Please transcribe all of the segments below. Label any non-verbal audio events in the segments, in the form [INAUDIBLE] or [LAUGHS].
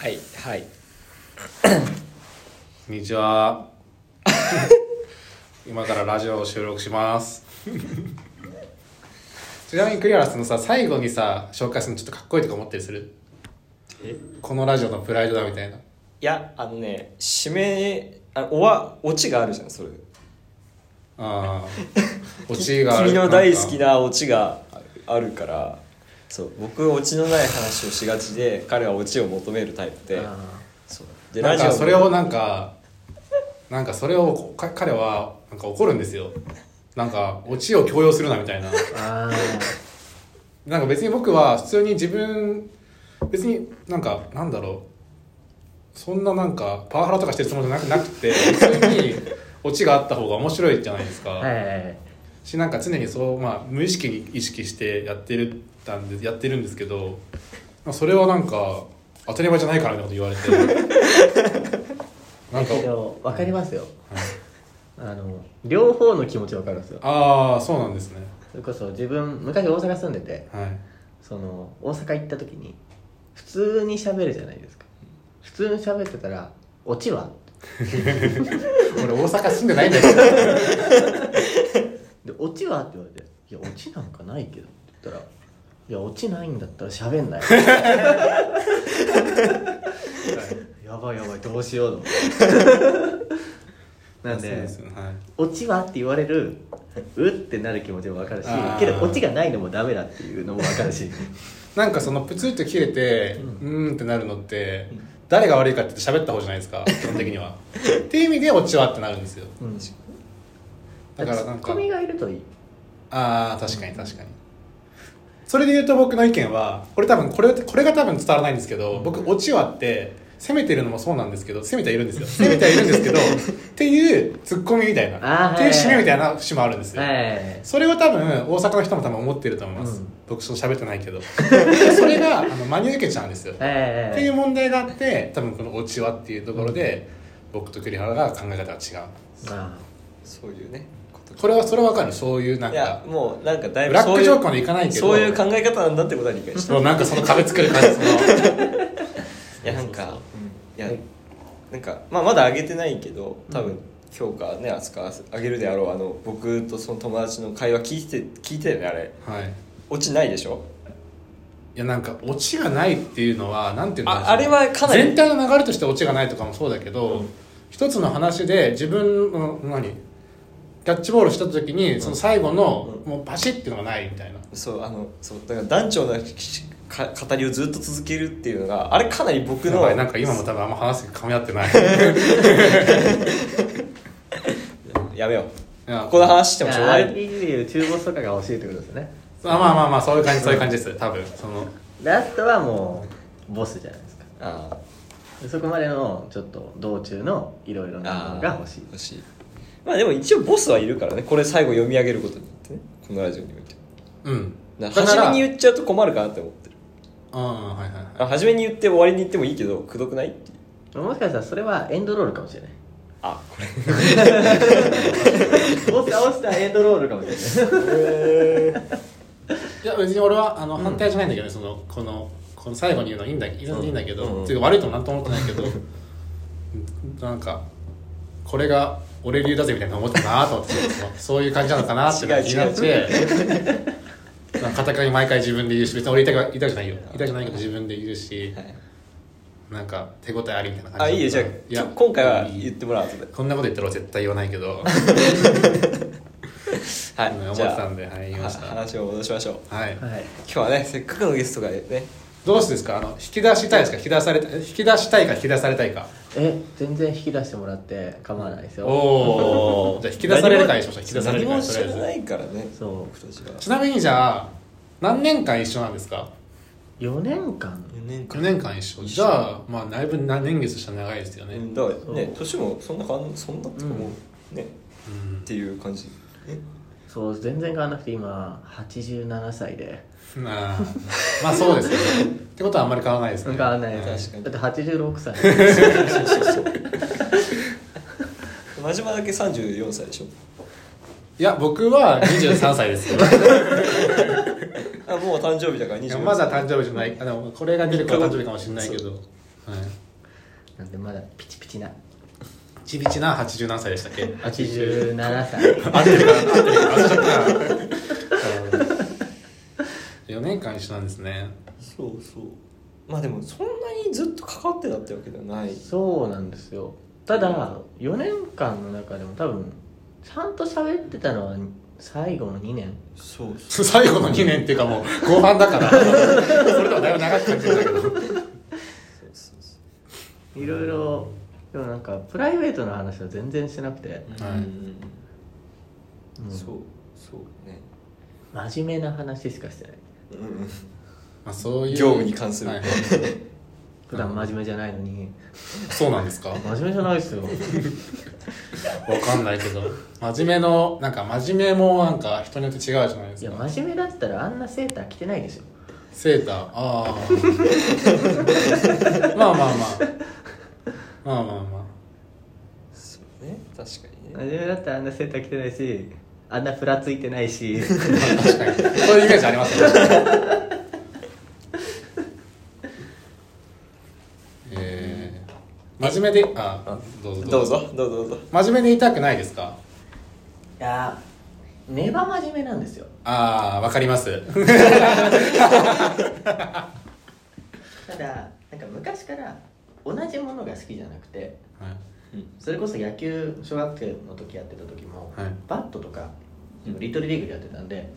はいはい。こんにちは。[LAUGHS] 今からラジオを収録します。ちなみにクリアラスのさ最後にさ紹介するのちょっとかっこいいとか思ったりする？え？このラジオのプライドだみたいな。いやあのね締めあおわオチがあるじゃんそれああ [LAUGHS] オチがある。君の大好きななオチがあるからそう僕オチのない話をしがちで彼はオチを求めるタイプで。そう。でなんかもそれをなんかなんかそれをか彼はなんか怒るんですよ。なんかオチを強要するなみたいな。あなんか別に僕は普通に自分別になんかなんだろう。そんななんかパワハラとかしてるつもりじゃなくなくて普通にオチがあった方が面白いじゃないですか、あはいはいはいしなんか常にそう、まあ、無意識に意識してやってるたんでやってるんですけどまあそれはなんか当たり前じゃないからみたいなこと言われて。[LAUGHS] なんか分かりますよ、あの両方の気持ち分かるんですよ。ああそうなんですね。それこそ自分昔大阪住んでてはい。その大阪行った時に普通に喋るじゃないですか。普通に喋ってたら「オチは? [LAUGHS] 俺大阪住んでないんだけど」で「[LAUGHS] オチは?」って言われて「いやオチなんかないけど」って言ったら「いやオチないんだったら喋んない」[LAUGHS] やばいやばいどうしようと思って。[LAUGHS] なんでオチはって言われるうってなる気持ちも分かるしあー。けどオチがないのもダメだっていうのも分かるし。[LAUGHS] なんかそのプツッと切れてうーんってなるのって誰が悪いかって言って喋った方じゃないですか基本的には。っていう意味でオチは？ってなるんですよ。うんだからなんかツッコミがいるといい。ああ確かに確かに。それで言うと僕の意見はこれ多分これこれが多分伝わらないんですけど僕オチはって攻めてるのもそうなんですけど攻めてはいるんですよ。攻めてはいるんですけど [LAUGHS] っていうツッコミみたいなあーっていう締めみたいな節もあるんですよ。はいそれを多分大阪の人も多分思ってると思います、うん。僕そう喋ってないけど。でそれがあの真に受けちゃうんですよ。はいっていう問題があって多分このオチはっていうところで、僕と栗原が考え方が違う。あそういうねこれはそれは分かる。そういうなんいやかもうなんかだいブラッぶそういうクジョークまでいかないけど。そういう考え方なんだってことは理解してそうなんかその壁作る感じ [LAUGHS] その。いやなんかいやなんかまあまだ上げてないけど多分、今日かね扱わせ上げるであろうあの僕とその友達の会話聞いて聞いてたよねあれ。はい。オチないでしょ？いやなんかオチがないっていうのはなんていうんだろう。ああれはかなり全体の流れとしてオチがないとかもそうだけど、一つの話で自分の何？キャッチボールした時にその最後のもうパシッっていうのがないみたいな。そうあのそうだから団長のか語りをずっと続けるっていうのがあれかなり僕のなんか今も多分あんま話す噛み合ってない。[LAUGHS] やめよいうや。ここの話してもしょうがない RPG でいう中ボスとかが欲しいってことですねあまあまあまあそういう感じそう。いう感じです多分。その。ラストはもうボスじゃないですか。あでそこまでのちょっと道中のいろいろなものが欲しい。欲しいまあでも一応ボスはいるからね。これ最後読み上げることによってね。このラジオにおいて。うん。だから初めに言っちゃうと困るかなって思ってる。ああはいはいはい。あ初めに言って終わりに言ってもいいけどくどくない？っていうもしかしたらそれはエンドロールかもしれない。あこれ。[LAUGHS] ボス倒したエンドロールかもしれない。[LAUGHS] いや別に俺はあの反対じゃないんだけどね、そのこのこの最後に言うのはいいんだいいんだけど、うん。っていうか悪いともなんとも思ってないけど [LAUGHS] なんかこれが俺流だぜみたいな思ってたなと思ってそういう感じなのかなって気になってか片かに毎回自分で言うし別に俺言いたく言いたくないよ。言いたくないけど自分で言うしはい。なんか手応えありみたいな感じあいいよじゃあいや今回は言ってもらうこんなこと言ったら絶対言わないけど。[LAUGHS] はい。[LAUGHS] 思っじゃあてたんではい言いました。は話を戻しましょう。はい。はい。今日はねせっかくのゲストがね。どうしてですか？あの引き出したいですか？引き出された引き出したいか引き出されたいかえ全然引き出してもらって構わないですよ。おおじゃあ引き出される会にしましょう。[LAUGHS] 引き出される何も知ら会とりあえずないからねそう。僕たちは。ちなみにじゃあ何年間一緒なんですか？4年間。4年4年間一緒。じゃあまあだいぶ何年月としたら長いですよね。うんだからね年もそんなかんそんなってかもうねうん。っていう感じ。ねそう全然変わらなくて今87歳で。まあまあそうですよね。[LAUGHS] ってことはあんまり変わらないですね。変わらないうん確かに。だって86歳。[LAUGHS] 真島だけ34歳でしょ？いや僕は23歳ですよ。あもう誕生日だからいや24まだ誕生日じゃない。あでもこれが出るから誕生日かもしれないけど。なんでまだピチピチなちびちな80何歳でしたっけ？87歳合ってるかな合ってるかな合っちゃったな4年間一緒なんですね。そうそう。まあでもそんなにずっと関わってたってわけではない。そうなんですよ。ただ4年間の中でも多分ちゃんと喋ってたのは最後の2年。そうそう。最後の2年っていうかもう後半だから。それでもだいぶ長く感じるんだけど。そうそう。いろいろでもなんかプライベートの話は全然しなくて、そう、はい。うん。うんそうそうね。真面目な話しかしてない。うんまあそういう業務に関する。はい [LAUGHS] 普段真面目じゃないのに。そうなんですか？[LAUGHS] 真面目じゃないですよ。[LAUGHS] わかんないけど。真面目のなんか真面目もなんか人によって違うじゃないですいやか真面目だったらあんなセーター着てないでしょ。セーター？ああまあまあまあまあまあまあそうね。確かに真ね面目だったらあんなセーター着てないしあんなふらついてないし。[LAUGHS] 確かに。そういうイメージありますね。[LAUGHS] えー、真面目であどうぞ。どうぞ。どうぞ。どうぞ。真面目でいたくないですか？いやネバ真面目なんですよ。ああわかります。[LAUGHS] ただなんか昔から同じものが好きじゃなくてはい。それこそ野球小学生の時やってた時も、はい。バットとかリトルリーグでやってたんで、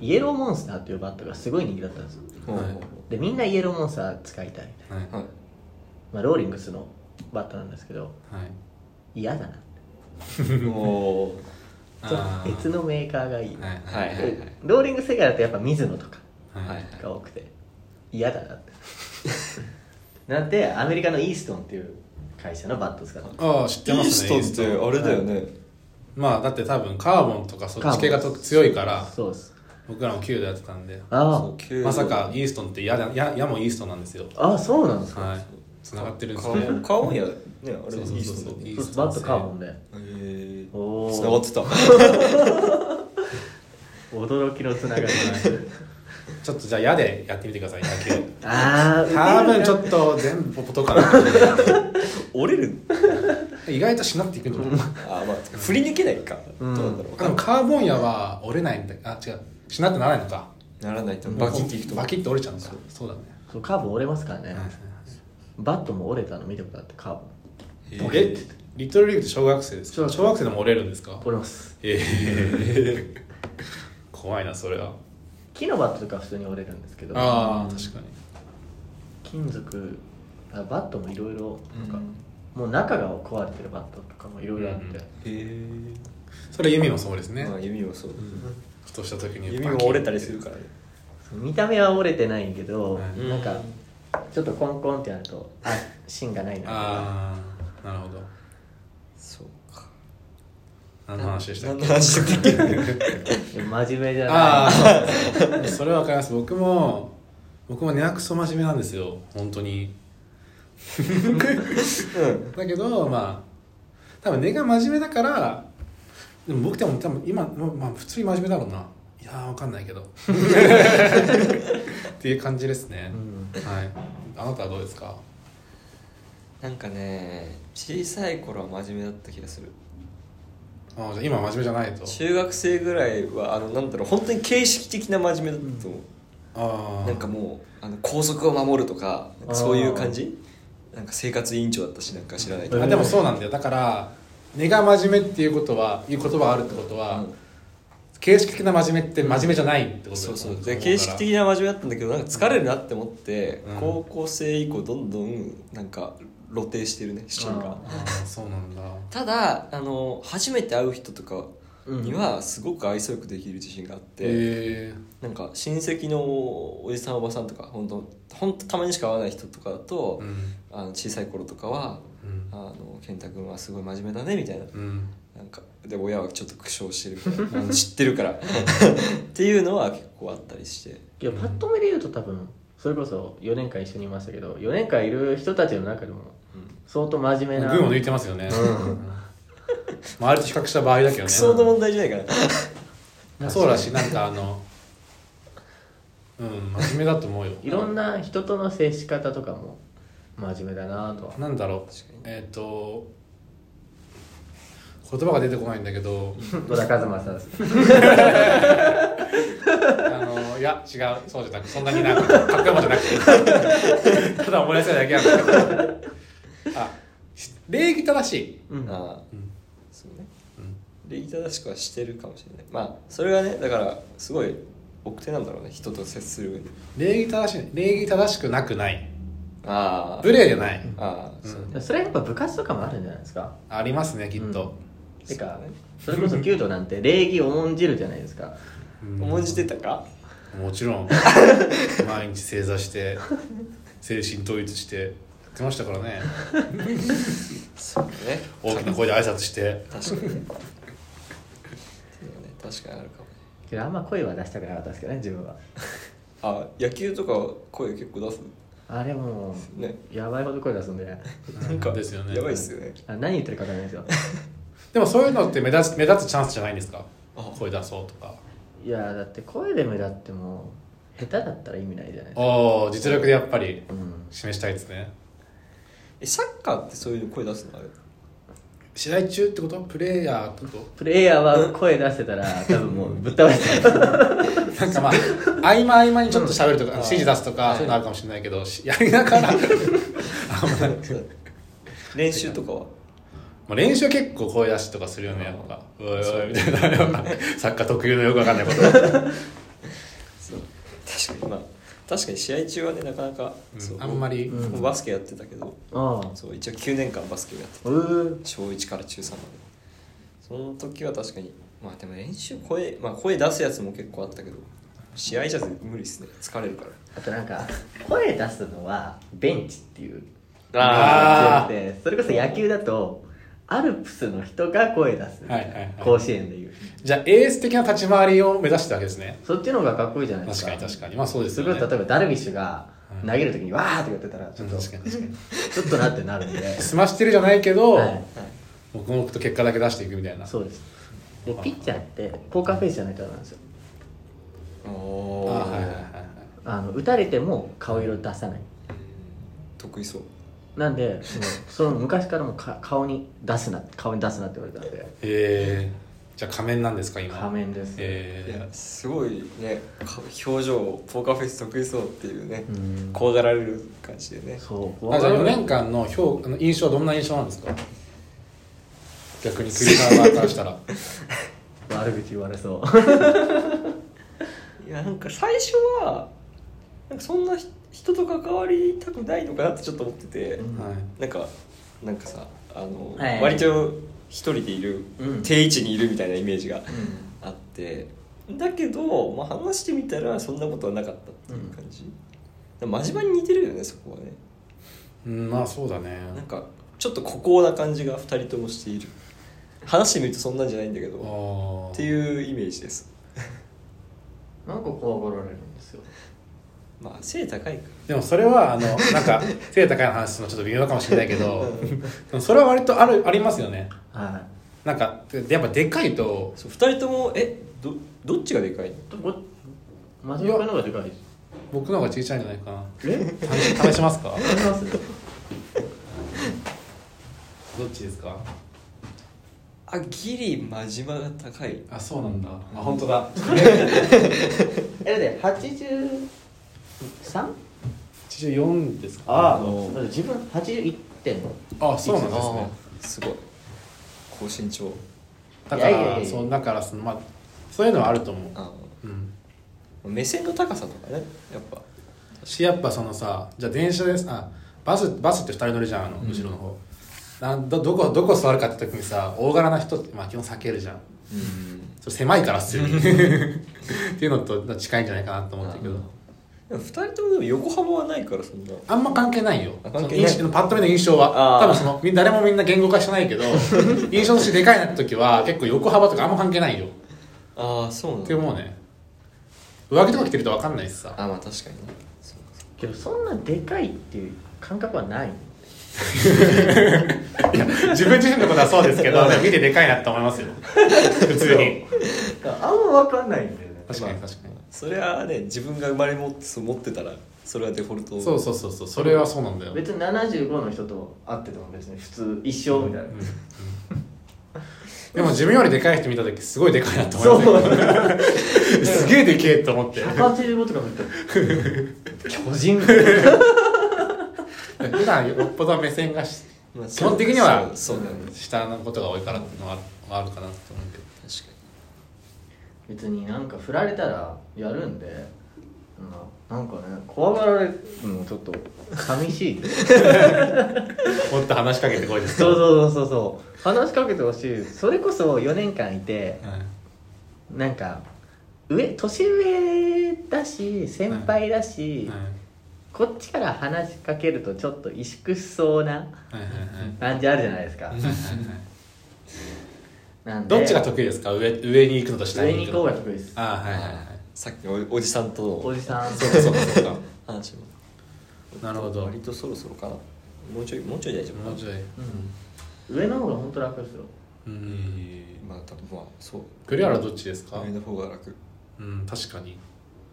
イエローモンスターっていうバットがすごい人気だったんですよ。うんはい。でみんなイエローモンスター使いたいみたいはいはい。な、まあ、ローリングスのバットなんですけどはい。嫌だなもうじゃあー。あ別のメーカーがいい、はいはいはい。はいローリング世界だとやっぱミズノとかが多くて嫌だなって [LAUGHS] なんでアメリカのイーストンっていう会社のバットを使ってああ知ってますねイーストンってあれだよね。まあだって多分カーボンとかそっち系がと強いからそうです。僕らも9でやってたんで。あそう急まさかイーストンって矢だ矢矢もイーストンなんですよ。ああそうなんですか、はい。つながってるんですカねカーボンやねあれイーストンだよねそうです。バットカーボンで。へえ。つながってた。[LAUGHS] 驚きのつながりちょっとじゃあ矢でやってみてください野球。[LAUGHS] ああ多分ちょっと全部ポポトかな。折れる意外としなっていくんじゃないあまあ振り抜けないか。どううんなんだろう。でもカーボン矢は折れないんだあ違う。しなってならないのか。ならないとバキッていくと。バキッと折れちゃうのか。そう。だね。そうカーボン折れますからね、はいバットも折れたの見たことあってカーボン。へええリトルリーグって小学生ですか？小学生でも折れるんですか？折れます。ええ [LAUGHS] 怖いなそれは木のバットとかは普通に折れるんですけどああ確かに。金属あバットもいろいろなんか、うん。もう中が壊れてるバットとかもいろいろあって、うん。へえそれ弓もそうですね。まあ弓もそう。ふとした時に弓も折れたりするから。ね見た目は折れてないけど、はい。なんかちょっとコンコンってやるとあ芯がないなああなるほど何の話でしたっ何け？[LAUGHS] 真面目じゃない。ああそれはわかります。僕も僕も根はくそ真面目なんですよ本当に。うん。だけどまあ多分根が真面目だからでも僕でも多分今、ままあ、普通に真面目だろうな。いやーわかんないけど。っていう感じですね。う、ん。はい。あなたはどうですか？なんかね小さい頃は真面目だった気がするあーじゃあ今は真面目じゃないと。中学生ぐらいはあのなんだろう本当に形式的な真面目だったと思う、ああなんかもうあの校則を守るとかなんかそういう感じ？なんか生活委員長だったしなんか知らないけど、あでもそうなんだよ。だから根が真面目っていうことはいう言葉があるってことは、うん。形式的な真面目って真面目じゃないってことだそうそう。で形式的な真面目だったんだけどなんか疲れるなって思って、うん。高校生以降どんどんなんか露呈してるね芯がああそうなんだ。ただあの初めて会う人とかうんにはすごく愛想よくできる自信があって、へなんか親戚のおじさんおばさんとか本当本当たまにしか会わない人とかだと、えうん。あの小さい頃とかはうん「あの健太君はすごい真面目だね」みたいな。うん。なんかで親はちょっと苦笑してるみたいな。あ [LAUGHS] の知ってるから。[LAUGHS] っていうのは結構あったりして。いやパッと目で言うと多分それこそ4年間一緒にいましたけど4年間いる人たちの中でも相当真面目な。群を抜いてますよね、うん。周りと比較した場合だけどね。クソの問題じゃないかなまあそうだしなんかあのうん真面目だと思うよ。いろんな人との接し方とかも真面目だなとは。なんだろう。えっ、と言葉が出てこないんだけど。野田和正です。あのいや違う。そうじゃなくそんなになんかかっこいいもんじゃなくて。[LAUGHS] ただ思い出せないだけなんだけどあし礼儀正しい。うん。ああ、うん。そうね。うん。礼儀正しくはしてるかもしれない。まあそれがねだからすごい奥手なんだろうね。人と接する上で礼儀正しい。礼儀正しくなくない。ああ無礼じゃない。ああ、うん。そうね。それはやっぱ部活とかもあるんじゃないですか。ありますねきっと、てかそれこそ弓道なんて礼儀を重んじるじゃないですか。うん。重んじてたか？もちろん。[LAUGHS] 毎日正座して精神統一して。やってましたからね。[LAUGHS] そうね。大きな声で挨拶して。確かに。ね確かにあるかも。ねけどあんま声は出したくなかったですけどね自分は。あ野球とか声結構出す？あれもね。うやばいほど声出すんで。なんかですよね。やばいっすよね。あ何言ってるか分かんないですよ。でもそういうのって目立つ目立つチャンスじゃないんですか？あ。声出そうとか。いやだって声で目立っても下手だったら意味ないじゃないですか。おお実力でやっぱりうん。示したいですねえサッカーってそういう声出すの？あれ。試合中ってこと？プレイヤーってこプレイヤーは声出してたら多分もうぶっ倒してたとなんかまあ合間合間にちょっと喋るとか、うん。指示出すとか、はい。そういうのあるかもしれないけどしやりながら。あんまない練習とかは？まあ練習は結構声出しとかするよねやっぱ「おいおい」みたいな。サッカー特有のよくわかんないこと。[LAUGHS] そう。確かにまあ確かに試合中はねなかなか、あんまり。バスケやってたけどああ。そう一応9年間バスケをやってて小1から中3まで。その時は確かにまあでも練習声まあ声出すやつも結構あったけど試合じゃ無理っすね。疲れるから。あとなんか声出すのはベンチっていうあそれこそ野球だとアルプスの人が声出す、はいはいはい。甲子園でいう。じゃあエース的な立ち回りを目指してたわけですね。そっちの方がかっこいいじゃないですか。確かに確かに。まあそうですよね。それこそ例えばダルビッシュが投げるときにわーって言ってたらちょっと、確かに確かに。ちょっとなってなるんで。[LAUGHS] 済ましてるじゃないけど、はい黙々と結果だけ出していくみたいな。そうです。でピッチャーってポーカーフェイスじゃないとダメなんですよ。おーあはいはいはいはい。あの打たれても顔色出さない。得意そうなんでその昔からもうか顔に出すな顔に出すなって言われたんで。えー、じゃあ仮面なんですか今？仮面です、いえやすごいねか表情ポーカーフェイス得意そうっていうね、うん。怖がられる感じでね。そう。ー、あじゃあ4年間の評あの印象はどんな印象なんですか？逆に栗原側からしたら。[LAUGHS] 悪口言われそう。[LAUGHS] いやなんか最初はなんかそんなひ人と関わりたくないのかなってちょっと思ってて、うん。はいなんかなんかさあの、はい。割と一人でいる、うん。定位置にいるみたいなイメージがあってだけど、まあ、話してみたらそんなことはなかったっていう感じ、真面目に似てるよねそこはね。うんまあそうだね。なんかちょっと孤高な感じが2人ともしている。話してみるとそんなんじゃないんだけど。っていうイメージです。なんか怖がられるんですよまあ背高いか。でもそれはあの [LAUGHS] なんか背高いの話もちょっと微妙かもしれないけどそれは割とあるありますよね。はなんかやっぱでかいとそう2人ともえどどっちがでかい？のどこ真面目の方がでかいで僕の方が小さいんじゃないかな。え？試しますか？ありますどっちですか？あギリ真島が高い。あそうなんだ、あ本当だ。[LAUGHS] えだって80 3? 十四ですか、ああ。自分81点。あそうなんですね。すごい。高身長。だからそうだからそのまあそういうのはあると思う、うん、目線の高さとかねやっぱ。しやっぱそのさじゃあ電車です。あバスバスって2人乗りじゃんあの後ろの方、うん、どどこどこ座るかって時にさ大柄な人って、まあ、基本避けるじゃん、うん、それ狭いからっすよ、[LAUGHS] っていうのと近いんじゃないかなと思ったけど、でも2人ともでも横幅はないからそんな。あんま関係ないよ。あ関係ない。そのパッと見の印象は。あー。多分そのみ誰もみんな言語化してないけど [LAUGHS] 印象としてでかいなって時は結構横幅とかあんま関係ないよ。ああそうなんだ。って思うね。上着とか着てると分かんないしさ。あまあ確かにね。そうけどそんなでかいっていう感覚はない。い [LAUGHS] や自分自身のことはそうですけど [LAUGHS] でも見てでかいなって思いますよ。普通に。あんま分かんないんだよね。確かに確かにそれはね自分が生まれ持ってそう持ってたらそれはデフォルト。そうそうそうそうそれはそうなんだよ別に75の人と会ってても別に普通一生みたいな、うんうんでも自分よりでかい人見た時すごいでかいなと思ってすげえでけえと思って。185とか見た。ら巨人。普段よっぽど目線がしまあ基本的にはそう下のことが多いからっていうのはあるかなと思うけど別になんか振られたらやるんでななんかね怖がられるのちょっと寂しい。[LAUGHS] もっと話しかけてこいですそうそうそうそうそう。話しかけてほしい。それこそ4年間いてうんなんか上年上だし先輩だし、こっちから話しかけるとちょっと萎縮しそうな感じあるじゃないですかなんで。どっちが得意ですか？上上に行くのと下上に行こうに行くのが得意です。ああはいはいはい。さっきのおおじさんと。のおじさん。そうかそうかそうか。[LAUGHS] 話も。なるほど。割とそろそろかな。もうちょいもうちょい大丈夫もうちょい。うん。上の方が本当楽ですよ。うん。まあ多分まあそう。栗原どっちですか？上の方が楽。うん確かに。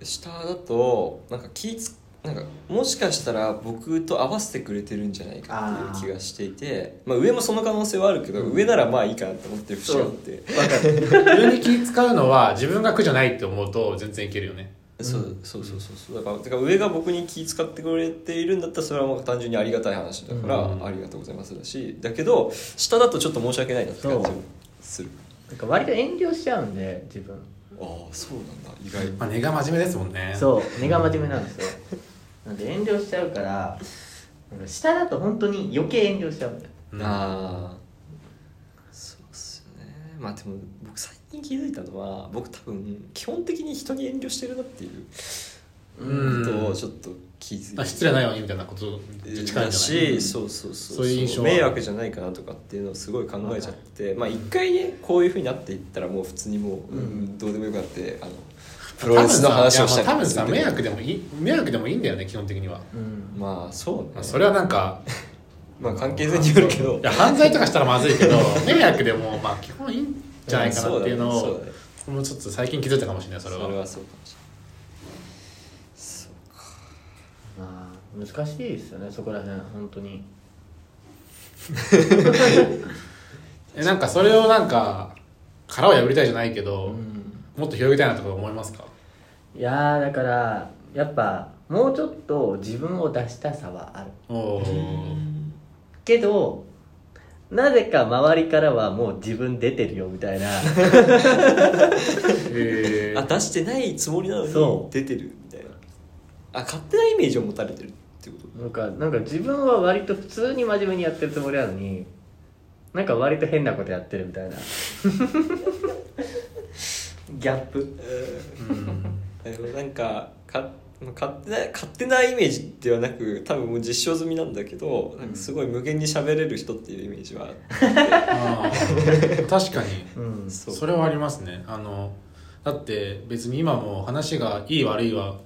下だとなんか気つなんかもしかしたら僕と合わせてくれてるんじゃないかっていう気がしていてまあ、上もその可能性はあるけど、上ならまあいいかなと思ってる節があって。わかる。[LAUGHS] 上に気使うのは自分が苦じゃないって思うと全然いけるよね。そうそうそうそうそう。だからだから上が僕に気使ってくれているんだったらそれはもう単純にありがたい話だから、うん。ありがとうございますだし。だけど下だとちょっと申し訳ないなって感じ。がする。なんか割と遠慮しちゃうんで自分。ああそうなんだ。意外。まあ根が真面目ですもんね。そう根が真面目なんですよなんで遠慮しちゃうからなんか下だと本当に余計遠慮しちゃうんだよ。うん。ああそうっすよね。まあでも僕最近気づいたのは僕多分基本的に人に遠慮してるなっていううん。ことをちょっと気づいて。あ失礼ないようにみたいなことに近いんじゃない？だしそうそうそうそういう印象は。迷惑じゃないかなとかっていうのをすごい考えちゃって。まあ一回ねこういうふうになっていったらもう普通にもう、うん。どうでもよくなってあのプロレスの話をしたり多分さ迷惑でもいい迷惑でもいいんだよね基本的には。うん。まあそうね。まあそれはなんか [LAUGHS] まあ関係性によるけど。いや犯罪とかしたらまずいけど [LAUGHS] 迷惑でもまあ基本いいんじゃないかなっていうのをねね。もうちょっと最近気づいたかもしれないそれは。それはそうかもしれない。そうかまあ難しいですよねそこら辺本当に。[LAUGHS] えなんかそれをなんか殻を破りたいじゃないけど、うんもっと広げたいなとか思いますか？いやーだからやっぱもうちょっと自分を出したさはある。けどなぜか周りからはもう自分出てるよみたいな。えあ出してないつもりなのにそう。出てるみたいな。あ勝手なイメージを持たれてるってこと？なんかなんか自分は割と普通に真面目にやってるつもりなのになんか割と変なことやってるみたいなギャップ。うん。で [LAUGHS] もなんかか勝手な勝手なイメージではなく多分もう実証済みなんだけどなんかすごい無限に喋れる人っていうイメージはあー。確かに。[LAUGHS] うんそれはありますね。あのだって別に今も話がいい悪いは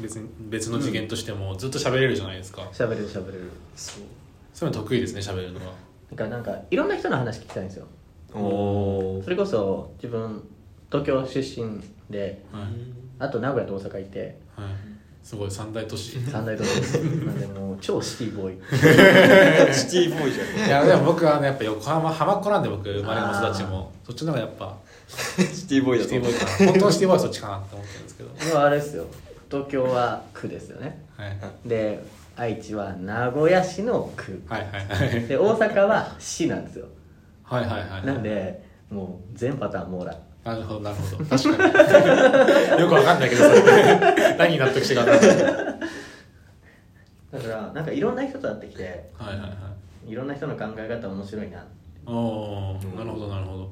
別に別の次元としてもずっと喋れるじゃないですか、喋れる喋れる。そう。そういうの得意ですね喋るのは。なんかなんかいろんな人の話聞きたいんですよ。おそれこそ自分東京出身ではい、あと名古屋と大阪いてはい、すごい三大都市。三大都市。ですなんでもう超シティボーイ。[LAUGHS] シティボーイじゃん。いやでも僕はねやっぱ横浜浜っ子なんで僕生まれも育ちも。そっちの方がやっぱシティボーイだとシティボーイかな。本当のシティボーイはそっちかなって思ってるんですけど。でもあれですよ。東京は区ですよね。はい。で愛知は名古屋市の区。はいはいはい。で大阪は市なんですよ。はいはいはい。なんでもう全パターン網羅なるほどなるほど。確かに。よくわかんないけど何に納得してか分かんない。はいだからなんかいろんな人と会ってきてはいはいい。ろんな人の考え方面白いなおおーなるほどなるほど。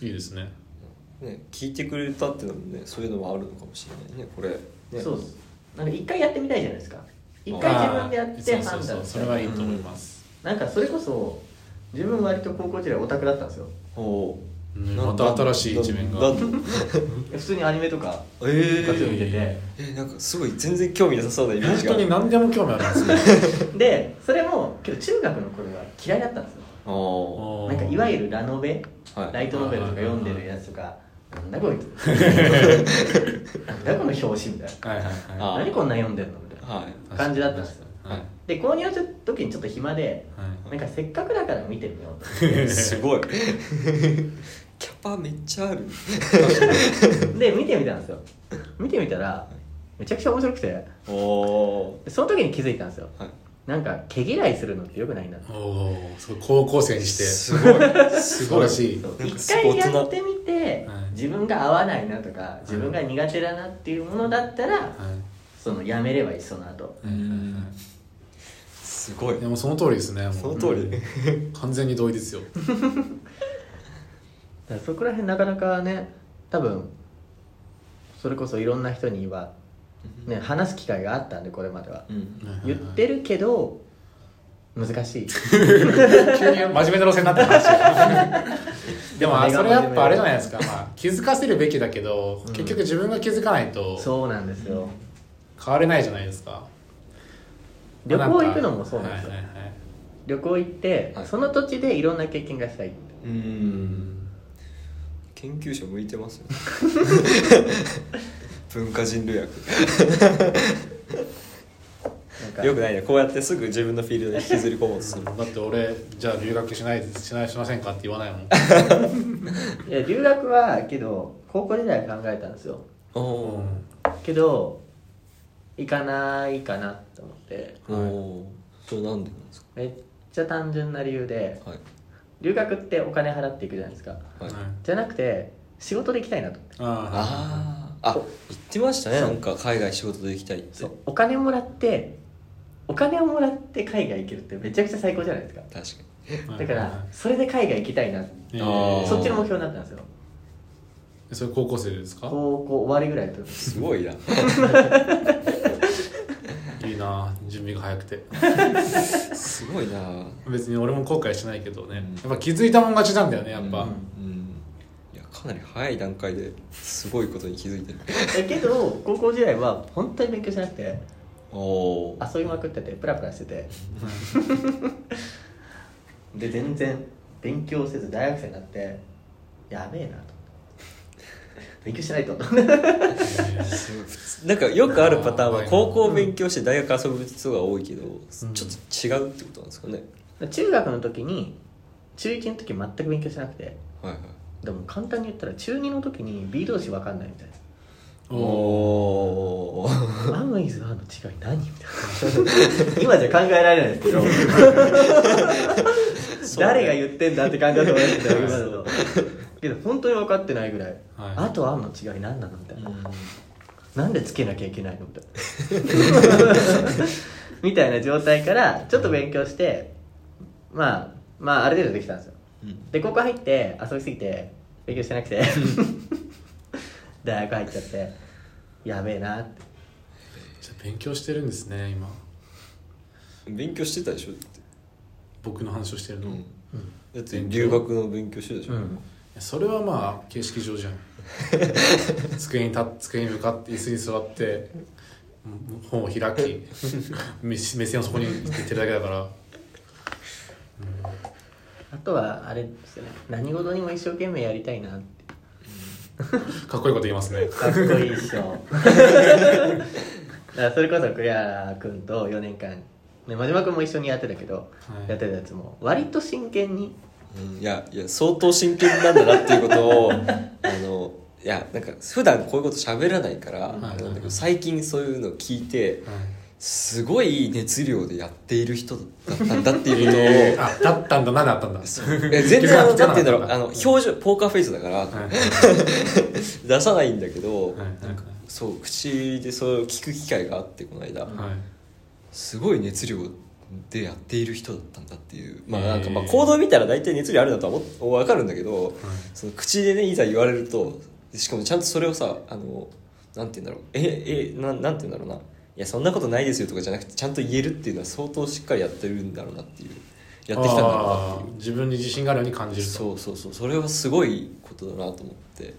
いいですね。ね、聞いてくれたっていうのもねそういうのもあるのかもしれないねこれ。ね。そうです。なんか一回やってみたいじゃないですか。一回自分でやって判断そうそれはいいと思います、なんかそれこそ自分割と高校時代オタクだったんですよ。おうんなまた新しい一面が。[LAUGHS] 普通にアニメとかえ部活を見てて。えなんかすごい全然興味なさそうなイメー本ジが。当に何でも興味あるんですね [LAUGHS] でそれもけど中学の頃は嫌いだったんですよ。なんかいわゆるラノベはい。ライトノベルとか読んでるやつとかなんだこいつ。[LAUGHS] なんだこの表紙みたいな。はいはい何こんなん読んでんのみたいな感じだったんですよ。はい。で購入する時にちょっと暇ではい。なんかせっかくだから見てみようとすごいキャパめっちゃある。[LAUGHS] で見てみたんですよ。見てみたらめちゃくちゃ面白くて。おおでその時に気づいたんですよ。ー、はい、なんか毛嫌いするのってよくないなおおすごい高校生にして。すごい。素晴らしい。一回やってみてはい自分が合わないなとか自分が苦手だなっていうものだったらはい。そのやめればいいその後。すごい。でもその通りですねその通り、完全に同意ですよ [LAUGHS] だからそこら辺なかなかね多分それこそいろんな人には、ね、話す機会があったんでこれまでは。うん。言ってるけど難しい。[LAUGHS] 急に真面目な路線になった話。[LAUGHS] でもあそれやっぱあれじゃないですか、まあ、気づかせるべきだけど、うん。結局自分が気づかないとそうなんですよ。変われないじゃないですか。旅行行くのもそうなんですよ。はいはいはい。旅行行ってはい。その土地でいろんな経験がしたい。うん研究者向いてますよ。[LAUGHS] 文化人類なんか。学よくないね。こうやってすぐ自分のフィールドに引きずり込もうとする。だって俺じゃあ留学しないしないしませんかって言わないもん。[LAUGHS] いや留学はけど高校時代考えたんですよ。おおけど行かないかなと思って。ーおー。それなんでなんですか？めっちゃ単純な理由ではい留学ってお金払っていくじゃないですか。はい、じゃなくて仕事で行きたいなと。思ってああああ言ってましたね。なんか海外仕事で行きたいって。そう。お金もらってお金をもらって海外行けるってめちゃくちゃ最高じゃないですか。確かあだからそれで海外行きたいなえあーー。そっちの目標になったんですよ。それ高校生ですか？高校終わりぐらいだとにすごいな [LAUGHS] いいな準備が早くて。すごいな。別に俺も後悔してないけどね、うん。やっぱ気づいたもん勝ちなんだよねやっぱ、うん、うんいやかなり早い段階ですごいことに気づいてる。だけど高校時代は本当に勉強しなくておお遊びまくっててプラプラしてて。[LAUGHS] で全然勉強せず大学生になってやべえなと勉強しないと。[LAUGHS] なんかよくあるパターンは高校勉強して大学遊ぶ人が多いけど、ちょっと違うってことなんですかね。中学の時に中1の時全く勉強しなくて。はいはい。でも簡単に言ったら中2の時に B 動詞分かんないみたいおおー。な「アムイズアの違い何?」みたいな。今じゃ考えられないですけど。[LAUGHS] 誰が言ってんだって感じだと思いますけど今だとけど本当に分かってないぐらい「はい。あとアムの違い何なの?」みたいな、なんでつけなきゃいけないのみたいな。[LAUGHS] みたいな状態からちょっと勉強してまあまあある程度できたんですよ。うん。で高校入って遊びすぎて勉強してなくて [LAUGHS] 大学入っちゃってやべえなって。じゃあ勉強してるんですね今。勉強してたでしょ？だって。僕の話をしてるの、いだって留学の勉強してたでしょ、うん。やそれはまあ形式上じゃん。[LAUGHS] 机に立っ机に向かって椅子に座ってうん本を開き [LAUGHS] 目目線をそこに行ってるだけだから。あとはあれですよね。何事にも一生懸命やりたいなって。かっこいいこと言いますね。かっこいいっしょ。[LAUGHS] それこそ栗原君と4年間。ね真島君も一緒にやってたけど、はい。やってたやつも割と真剣にうん。いやいや相当真剣なんだなっていうことをあのいやなんか普段こういうこと喋らないから、い。あれなんだけど最近そういうのを聞いてはい。すごい熱量でやっている人だったんだっていうことを、[LAUGHS] えーあだったんだ。なだったんだ。[LAUGHS] 全然あの気づかなんて言うんだろうあの表情ポーカーフェイスだから、はい。[LAUGHS] 出さないんだけど、はい。なんかそう口でそう聞く機会があってこの間、はい。すごい熱量でやっている人だったんだっていう。まあなんかまあ行動見たら大体熱量あるなとは分かるんだけど、その口でねいざ言われるとしかもちゃんとそれをさあのなんて言うんだろう。ええななんて言うんだろうな。いやそんなことないですよとかじゃなくてちゃんと言えるっていうのは相当しっかりやってるんだろうなっていう。やってきたんだろうなっていう。自分に自信があるように感じると。そうそうそうそれはすごいことだなと思って。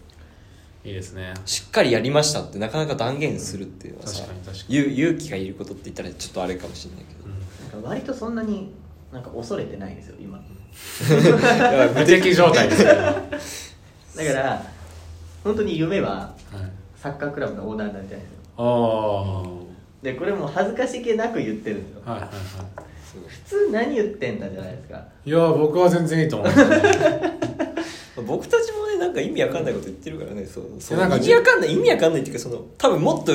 いいですね。しっかりやりましたってなかなか断言するっていうのはさ確かに確か勇勇気がいることって言ったらちょっとあれかもしれないけど。うんか割とそんなになんか恐れてないんですよ今。だから無敵状態ですだから本当に夢ははい。サッカークラブのオーナーになりたいんですよ。ああはでこれもう恥ずかしげなく言ってるんですよ。いはいはすごい。普通何言ってんだじゃないですか。いいや僕は全然いいと思う [LAUGHS] 僕たちもねなんか意味わかんないこと言ってるからねそうそうなんか意味わかんない意味わかんないっていうかその多分もっと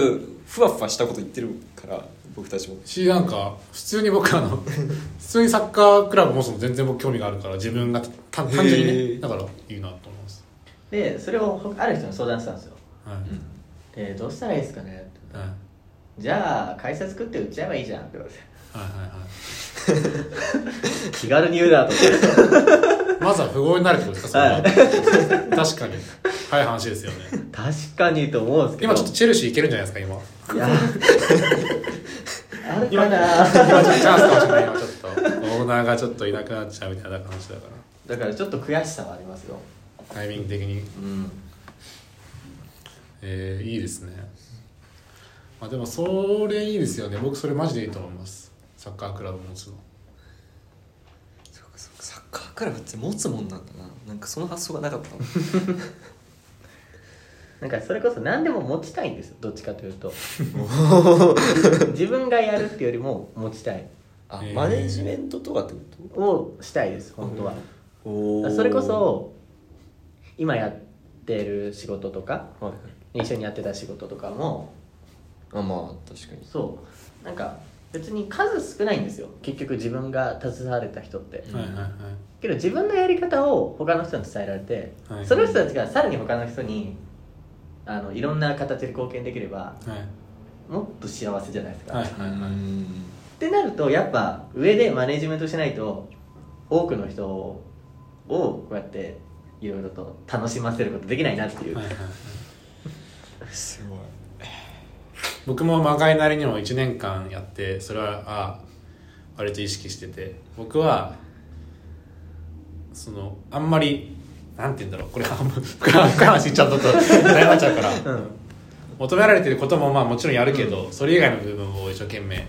ふわふわしたこと言ってるから僕たちも。しなんか普通に僕あの普通にサッカークラブ持つの全然僕興味があるから自分がた単純にへねー。だからいいなと思います。でそれをほある人に相談したんですよ。はい、でどうしたらいいですかね？って。はい。じゃあ会社作って売っちゃえばいいじゃんって言われて。はいはいはい。[LAUGHS] 気軽に言うなと思ってまずは富豪になるってことですかそれは、確かに。早い話ですよね。確かにと思うんですけど。今ちょっとチェルシーいけるんじゃないですか今。いや。[LAUGHS] あるかな。今ちょっとチャンスかもしれない。今ちょっとオーナーがちょっといなくなっちゃうみたいな話だから。だからちょっと悔しさはありますよ。タイミング的に。うん。えー、いいですね。まあでもそれいいですよね。僕それマジでいいと思います。サッカークラブ持つのそうかサッカークラブって持つもんなんだな。なんかその発想がなかったの。[LAUGHS] なんかそれこそ何でも持ちたいんです。よどっちかというと。[LAUGHS] 自分がやるっていうよりも持ちたい。あマネジメントとかってこをしたいです本当は、とおそれこそ今やってる仕事とかはいはい。一緒にやってた仕事とかも。あまあ確かに。そう。なんか別に数少ないんですよ。結局自分が携われた人って、うんはいはいはいけど自分のやり方を他の人に伝えられて、はい。その人たちがさらに他の人にあのいろんな形で貢献できればはい。もっと幸せじゃないですか、はい。っはいはいてなるとやっぱ上でマネジメントしないと多くの人をこうやっていろいろと楽しませることできないなっていう、はいはいはい。すごい。僕もまがいなりにも1年間やってそれはあ割と意識してて。僕はそのあんまりなんて言うんだろうこれ半分深い話言っちゃうと悩まっちゃうから。うん。求められてることもまあもちろんやるけど、それ以外の部分を一生懸命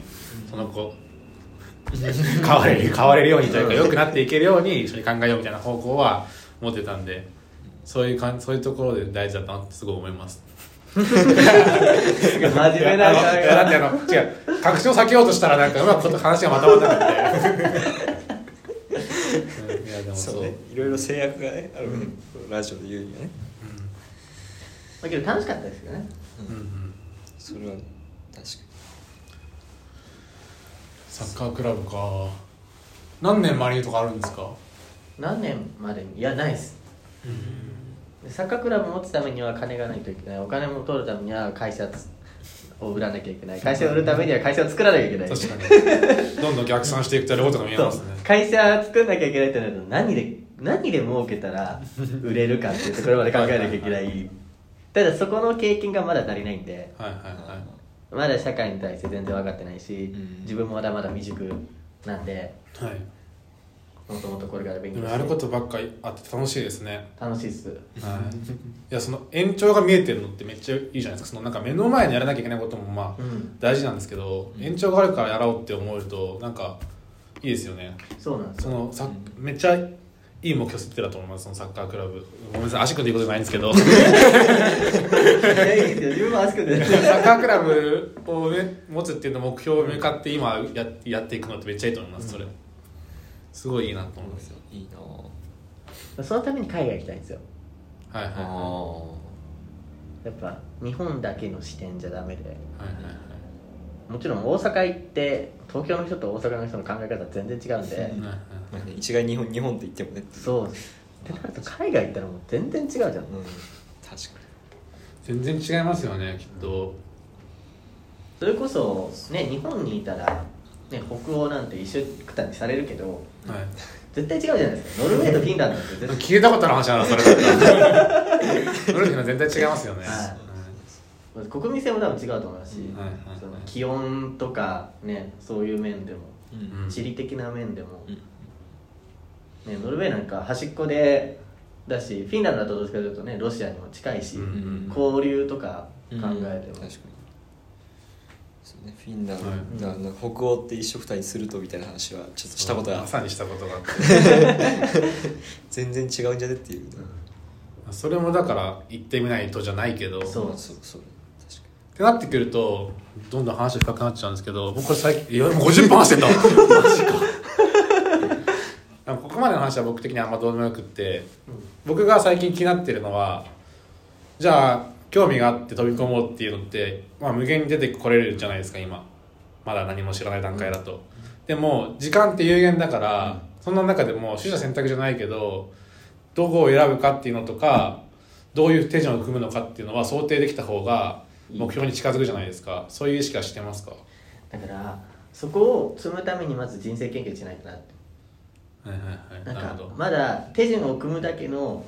その子変われる変われるようにというか良くなっていけるように一緒に考えようみたいな方向は持ってたんでそういうかんそういうところで大事だったなってすごい思います。真面目なだってあの？違う。確信を避けようとしたらなんかうまく話がまとまらなくてやでもそうそうね。いろいろ制約がねあるね、このラジオで言うにはね。だけど楽しかったですよね。うん。うんそれは確かサッカークラブか。何年マリーとかあるんですか？何年までに？いやないです。でサッカークラブ持つためには金がないといけない。お金も取るためには会社を売らなきゃいけない。会社を売るためには会社を作らなきゃいけない。確かに。どんどん逆算していくとやることが見えますね。会社作んなきゃいけないってなると何で何で儲けたら売れるかっていうところまで考えなきゃいけない。ただそこの経験がまだ足りないんで。はいはいはまだ社会に対して全然分かってないし、うん。自分もまだまだ未熟なんで。いはいもともとこれから勉で強して。もやることばっかりあって楽しいですね。楽しいっす。はい、いやその延長が見えてるのってめっちゃいいじゃないですか。そのなんか目の前にやらなきゃいけないこともまあうん。大事なんですけど、延長があるからやろうって思えるとなんかいいですよね。そうなんですよ。そのさめっちゃいい目標設定だと思いますそのサッカークラブ。ごめんなさい足組んでいいことじゃないんですけど。いやいいですよ。自分も足組んでサッカークラブを、ね、持つっていうの目標に向かって今ややっていくのってめっちゃいいと思いますそれすごいいいなと思いますよ。にいいな。ぁそのために海外行きたいんですよ。はいはいはい。あやっぱ日本だけの視点じゃダメで。はいはいはい。もちろん大阪行って東京の人と大阪の人の考え方は全然違うんで、はいはいまあね、一概に日本日本って言ってもね。そう。ってなると海外行ったらもう全然違うじゃん。うん。確か全然違いますよねきっと。それこそね日本にいたら、ね、北欧なんて一緒くたにされるけどはい。絶対違うじゃないですか。ノルウェーとフィンランドなんて絶対 [LAUGHS] 聞いたことある話だなそれノルディは全然違いますよね、はい。国民性も多分違うと思いますし、はいはいはい。その気温とかねそういう面でもにうん。地理的な面でも、うん。ね、ノルウェーなんか端っこでだしフィンランドだとどっちかというとねロシアにも近いし、うんうん交流とか考えても、確かにそうね。フィンランド、はい。北欧って一緒くたにするとみたいな話はちょっとしたことが。まさにしたことがあって。[LAUGHS] 全然違うんじゃねっていう、それもだから言ってみないとじゃないけど。そうまあそうそう。確かってなってくるとどんどん話深くなっちゃうんですけど僕これ最近いやもう50分話してんだマジか。ここまでの話は僕的にあんまどうでもよくって僕が最近気になってるのはじゃあ興味があって飛び込もうっていうのって、まあ、無限に出てこれるじゃないですか今。まだ何も知らない段階だと、でも時間って有限だから、そんな中でも取捨選択じゃないけどどこを選ぶかっていうのとかどういう手順を組むのかっていうのは想定できた方が目標に近づくじゃないですか。そういう意識はしてますか？だからそこを積むためにまず人生研究しないとなって。はいはいはい。なんかまだ手順を組むだけの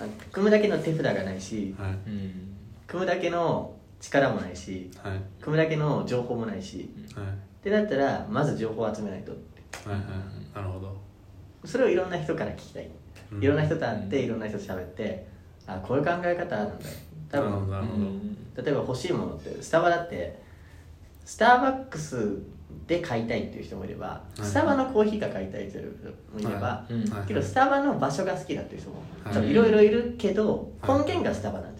あ組むだけの手札がないしはい。にうん組むだけの力もないしはい。はい組むだけの情報もないしはい。ってなったらまず情報を集めないと。ってはいはい。なるほど。それをいろんな人から聞きたい。うん。いろんな人と会っていろんな人と喋ってあこういう考え方なんだ。多分。なるほどうん。例えば欲しいものってスタバだってスターバックスで買いたいっていう人もいればい。スタバのコーヒーが買いたい人もいればはい。けどスタバの場所が好きだっていう人もはい。ろいろいるけどはい根源がスタバなんですか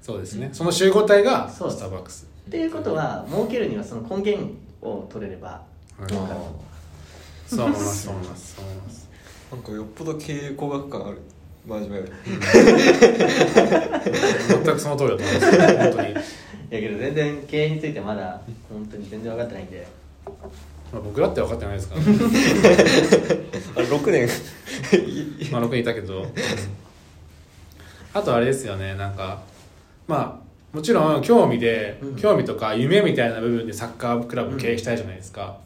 そうですね。その集合体がそうスターバックスっていうことは儲けるにはその根源を取れればはい。儲かる。そう思いますそう思いますそう思います。なんかよっぽど経営工学感ある。真面目。より全くその通りだと思います。本当に、[LAUGHS] いやけど全然経営についてまだ本当に全然分かってないんで。まあ、僕だって分かってないですから、[LAUGHS] あれ6年。まあ、6人いたけど、あとあれですよねなんかまあもちろん興味で、うん。興味とか夢みたいな部分でサッカークラブ経営したいじゃないですか、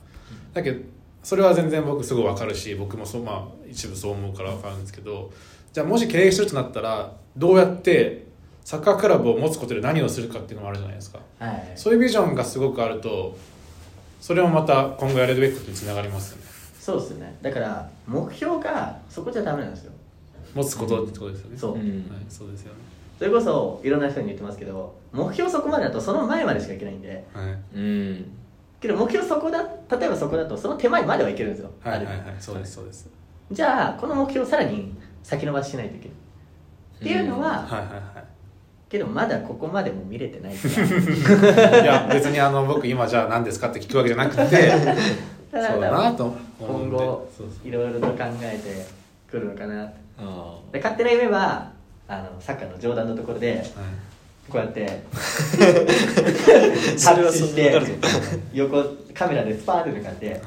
だけどそれは全然僕すごい分かるし僕もそう、まあ、一部そう思うから分かるんですけどじゃあもし経営するとなったらどうやってサッカークラブを持つことで何をするかっていうのもあるじゃないですか。はい。そういうビジョンがすごくあるとそれもまた今後やれるべきことにつながりますよね。そうですね。だから目標がそこじゃダメなんですよ。持つことってことですよね。そう。はいん、そうですよねそれこそいろんな人に言ってますけど目標そこまでだとその前までしかいけないんで。はい。うん。けど目標そこだ例えばそこだとその手前まではいけるんですよ。はいはいはい。そうですそうです。じゃあこの目標をさらに先延ばししないといけない。っていうのは、はいはいはけどまだここまでも見れてないい [LAUGHS] いや別にあの僕今じゃあ何ですかって聞くわけじゃなくて [LAUGHS] そうだなと。今後いろいろと考えてくるのかな。あで勝手な夢はあのサッカーの上段のところではい。こうやって [LAUGHS] タッチして横カメラでスパーって抜かってはい。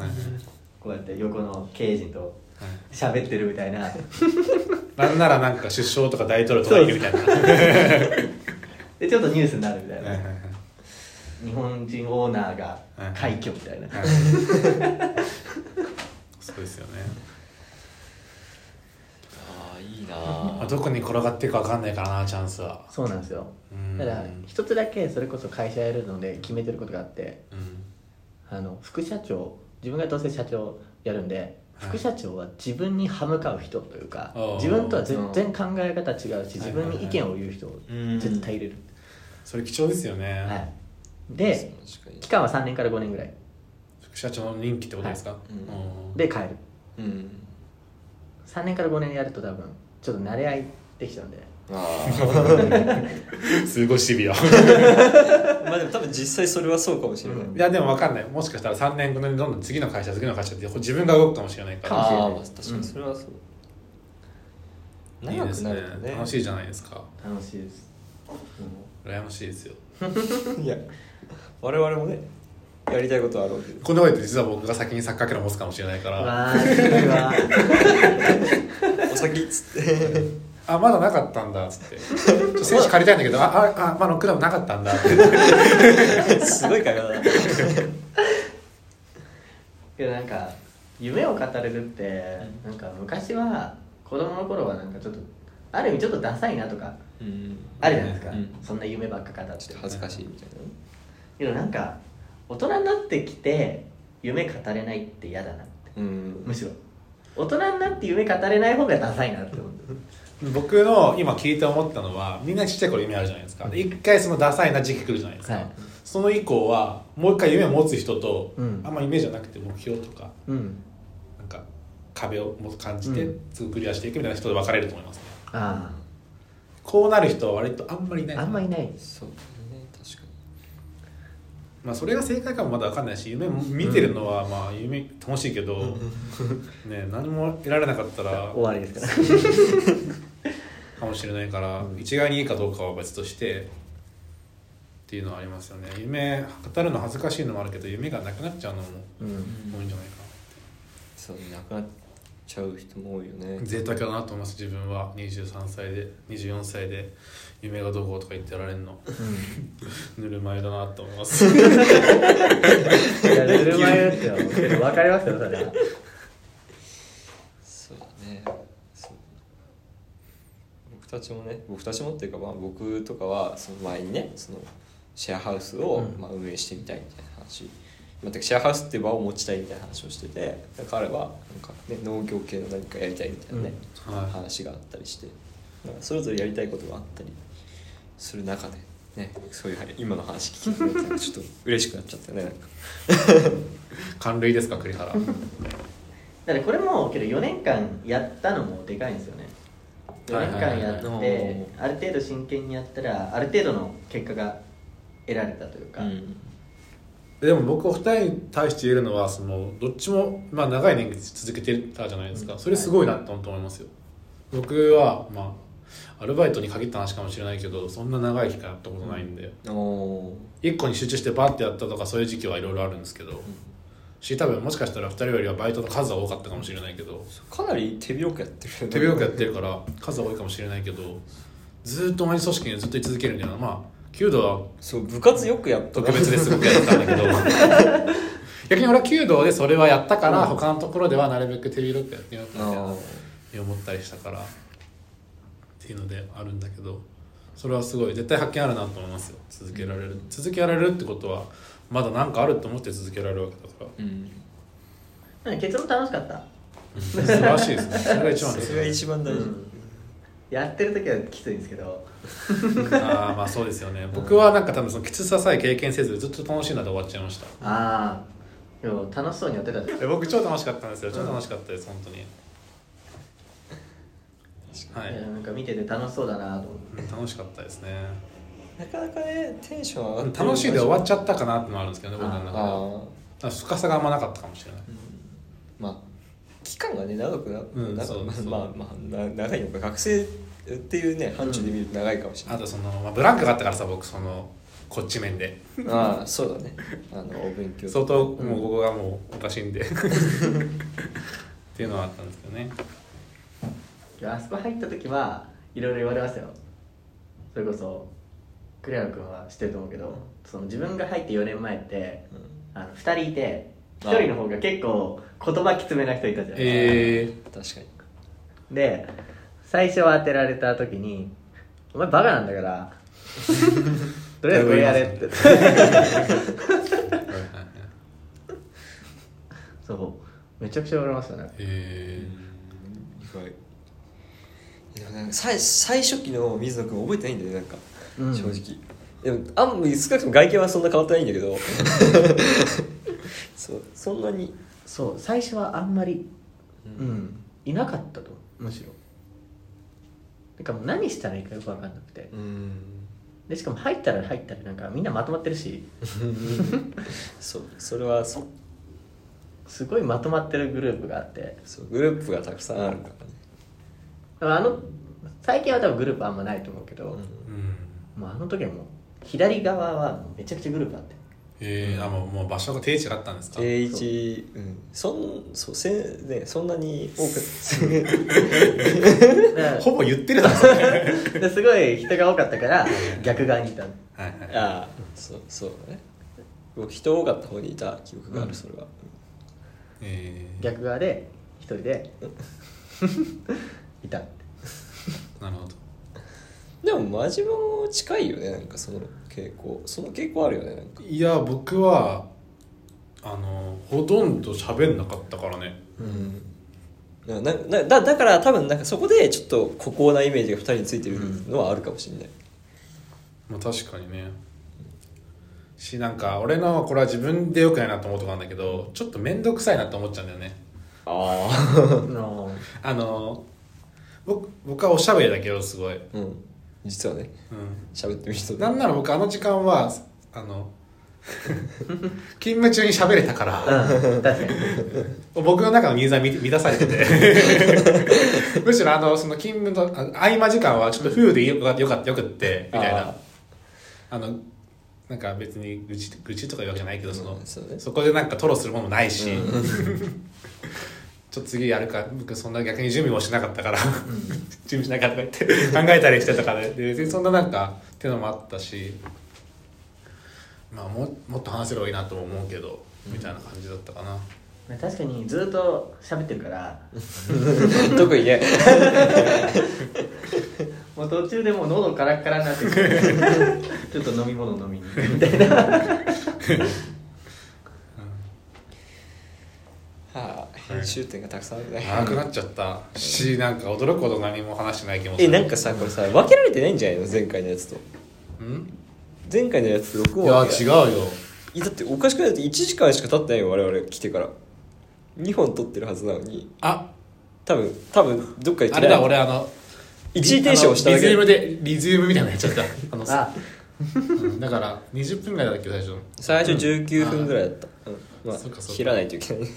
こうやって横の経営陣とはい。喋ってるみたいな。[LAUGHS] なんならなんか首相とか大統領とかいるみたいな。は [LAUGHS] いでちょっとニュースになるみたいな、はいはい日本人オーナーが快挙みたいな、はい。そうですよねな。まあどこに転がっていくか分かんないからなチャンスは。そうなんですよ。うん。だから一つだけそれこそ会社やるので決めてることがあってうん。あの副社長自分がどうせ社長やるんで、はい。副社長は自分に歯向かう人というかあー。自分とは全然考え方違うし自分に意見を言う人をうん。絶対入れる、それ貴重ですよね、はい、で期間は3年から5年ぐらい。副社長の任期ってことですか、い。うん。うんで帰る。うん。3年から5年やると多分ちょっと慣れ合いできちゃうんで。あす [LAUGHS] ごいシビアあまあでも多分実際それはそうかもしれない、うん。いやでも分かんない。もしかしたら3年5年でどんどん次の会社次の会社って自分が動くかもしれないかから。もしれないああまあ確かにそれはそう、長くいいですね。なるとね楽しいじゃないですか。楽しいです、羨ましいですよ。[LAUGHS] いや我々もねやりたいことはあろうけどこんなこ実は僕が先にサッカーキャラ持つかもしれないかうん、ら。わーすごいわお先っつってあまだなかったんだっつって。ちょっと選手借りたいんだけどあああまだクラブなかったんだ。ってすごい会話だな。けどなんか夢を語れるってなんか昔は子供の頃はなんかちょっとある意味ちょっとダサいなとかうん。あるじゃないですか、うん。そんな夢ばっか語ってちょっと恥ずかしいみたいな。けどなんか大人になってきて夢語れないって嫌だなって。うん。むしろ。大人になって夢語れない方がダサいなって思う。僕の今聞いて思ったのはみんなちっちゃい頃夢あるじゃないですか。で一回そのダサいな時期来るじゃないですか、はい。その以降はもう一回夢を持つ人と、うん。あんま夢じゃなくて目標とかうん。なんか壁をも感じてうん。すぐクリアしていくみたいな人で分かれると思いますね。あ。こうなる人は割とあんまりいない。あんまいない。そうまあそれが正解かもまだ分かんないし夢も見てるのはまあ夢楽しいけど、ね何も得られなかったら [LAUGHS] 終わりですから。[LAUGHS] かもしれないから、一概にいいかどうかは別としてっていうのはありますよね。夢語るの恥ずかしいのもあるけど夢がなくなっちゃうのもうん。多いんじゃないかそうなくなっちゃう人も多いよね。な贅沢だなと思います自分は。23歳で24歳で夢がどうこうとか言ってられるの。ぬるま湯だなと思います。いやぬるま湯って分かりますよそれは。そうだね。そう。僕たちもね僕たちもっていうか、まあ、僕とかはその前にねそのシェアハウスを、うん。まあ、運営してみたいみたいな話、まあ、てかシェアハウスっていう場を持ちたいみたいな話をしてて彼はなんか、ね、農業系の何かやりたいみたいなね、はい。話があったりして。それぞれやりたいことがあったりする中で、ね、そういう今の話聞いてくれてちょっと嬉しくなっちゃったよね。なんか寒類ですか栗原。だからこれもけど4年間やったのもでかいんですよね。4年間やって、はいはいはいある程度真剣にやったらある程度の結果が得られたというか、うん。でも僕お二人に対して言えるのはそのどっちも、まあ、長い年月続けてたじゃないですか。それすごいなと思いますよ。僕はまあアルバイトに限った話かもしれないけどそんな長い期間やったことないんで、おー一個に集中してバーってやったとかそういう時期はいろいろあるんですけど、し多分もしかしたら二人よりはバイトの数は多かったかもしれないけどかなり手広くやってるよね手広くやってるから数は多いかもしれないけどずーっと同じ組織にずっと居続けるんだよな。まあ弓道はそう部活よくやったな特別ですごくやってたんだけど。[LAUGHS] 逆に俺は弓道でそれはやったから、他のところではなるべく手広くやってみようかなあって思ったりしたからっていうのであるんだけどそれはすごい絶対発見あるなと思いますよ。続けられる、続けられるってことはまだ何かあると思って続けられるわけだから。ーうん。結論楽しかった？素晴らしいですね。[LAUGHS] それが一番ですそれが一番大事、やってる時はきついんですけど。ああまあそうですよね。僕はなんか多分そのきつささえ経験せずずっと楽しいなで終わっちゃいました。ああでも楽しそうにやってた。じゃんえ僕超楽しかったんですよ。超楽しかったです本当にはい。やなんか見てて楽しそうだなと思って。うん楽しかったですね。なかなかねテンション上がってる楽しいで終わっちゃったかなってのもあるんですけどね僕の中で深さがあんまなかったかもしれない。まあ期間がね長くな、うんまあまあな長いのか学生っていうね範疇で見ると長いかもしれない、あとその、まあ、ブランクがあったからさ僕そのこっち面で。ああそうだね。あのお勉強相当もうここがもうおかしいんで。[LAUGHS] っていうのはあったんですけどねあそこ入った時はいろいろ言われましたよ。それこそ栗原君は知ってると思うけどその自分が入って4年前ってあの2人いて1人の方が結構言葉きつめな人いたじゃん、え。確かに。で最初当てられた時に「お前バカなんだからとりあえずこれやれ」って。そう。めちゃくちゃ言われましたね。え。意外最最初期の水野君覚えてないんだよねなんか、うん。正直。でもあん少なくとも外見はそんな変わってないんだけど。[LAUGHS] そうそんなに。そう最初はあんまりううんん、いなかったとむしろ。てかもう何したらいいかよく分かんなくて。うん。でしかも入ったら入ったらなんかみんなまとまってるし。[LAUGHS] そうそれはそうすごいまとまってるグループがあって。そうグループがたくさんあるからねあの最近は多分グループあんまないと思うけど、うん。もうあの時はもう左側はめちゃくちゃグループあって。えー、あもうもう場所が定位置があったんですか？定位置うん。そんそうせんねそんなに多く [LAUGHS] ほぼ言ってるだろそれらですごい人が多かったから逆側にいたの。はいはいああそうそうだね。僕人多かった方にいた記憶がある、うん。それは。え。ー、逆側で一人でいたなるほど。でも真面目も近いよねなんかその傾向。その傾向あるよねなんか。いや僕はあのほとんど喋んなかったからね。うん。ななだだから多分なんかそこでちょっと孤高なイメージが2人についてるのはあるかもしれない、まあ確かにね。しなんか俺のこれは自分でよくないなと思うとこなんだけどちょっと面倒くさいなと思っちゃうんだよね。あの [LAUGHS] あの僕僕はおしゃべりだけどすごい。あうん。実はね。うん。喋ってる人で。なんなら僕あの時間はあの [LAUGHS] 勤務中に喋れたから。うん。確かに。僕の中のニーズは満満たされてて。[LAUGHS] むしろあのその勤務のあ合間時間はちょっと風でよかよかったよくってみたいな。ああのなんか別に愚痴愚痴とか言うわけじゃないけどその、うんそうね。そこでなんか吐露するものもないし、ちょっと次やるか僕そんな逆に準備もしなかったから準備しなかったって考えたりしてたからで別にそんななんかっていうのもあったしまあももっと話せればいいなとも思うけど、みたいな感じだったかな。まあ確かにずっと喋ってるから [LAUGHS] 特にね。[LAUGHS] もう途中でもう喉カラッカラになってくる [LAUGHS] ちょっと飲み物飲みにみたいなはあ編集点がたくさんあるね長くなっちゃった。しなんか驚くほど何も話してない気もする。えなんかさこれさ分けられてないんじゃないの？前回のやつと。うん？前回のやつと録いや違うよ。だっておかしくない？だって1時間しか経ってないよ我々来てから。2本撮ってるはずなのに。あ。多分多分どっかであれだ俺あの一時停止をしただけ。リズムでリズムみたいなのやっちゃった。あのあ。うんだから20分ぐらいだっけ最初最初19分ぐらいだった、うん。まあそっかそっか。切らないといけない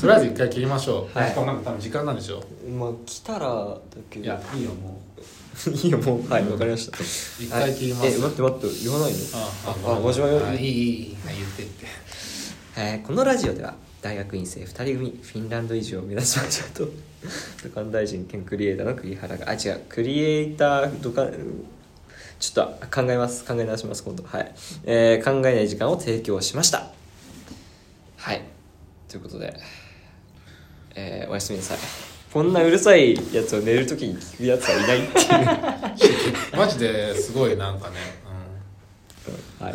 とりあえず一回切りましょう、はい。しかもなんか多分時間なんでしょまあ来たらだけ。どいやいいよもう。いいよもう。はいわかりました。一回切ります。え待って待って言わないの？ああご自慢よあいいいいいい言ってってえーこのラジオでは大学院生2人組フィンランド移住を目指しましょうと土管大臣兼クリエイターの栗原があ違うクリエイター土管ちょっと考えます考え直します今度はい、えー考えない時間を提供しましたはいということで、えーおやすみなさい。こんなうるさいやつを寝るときに聞くやつはいないっていう。[LAUGHS] マジですごいなんかね、うん。はい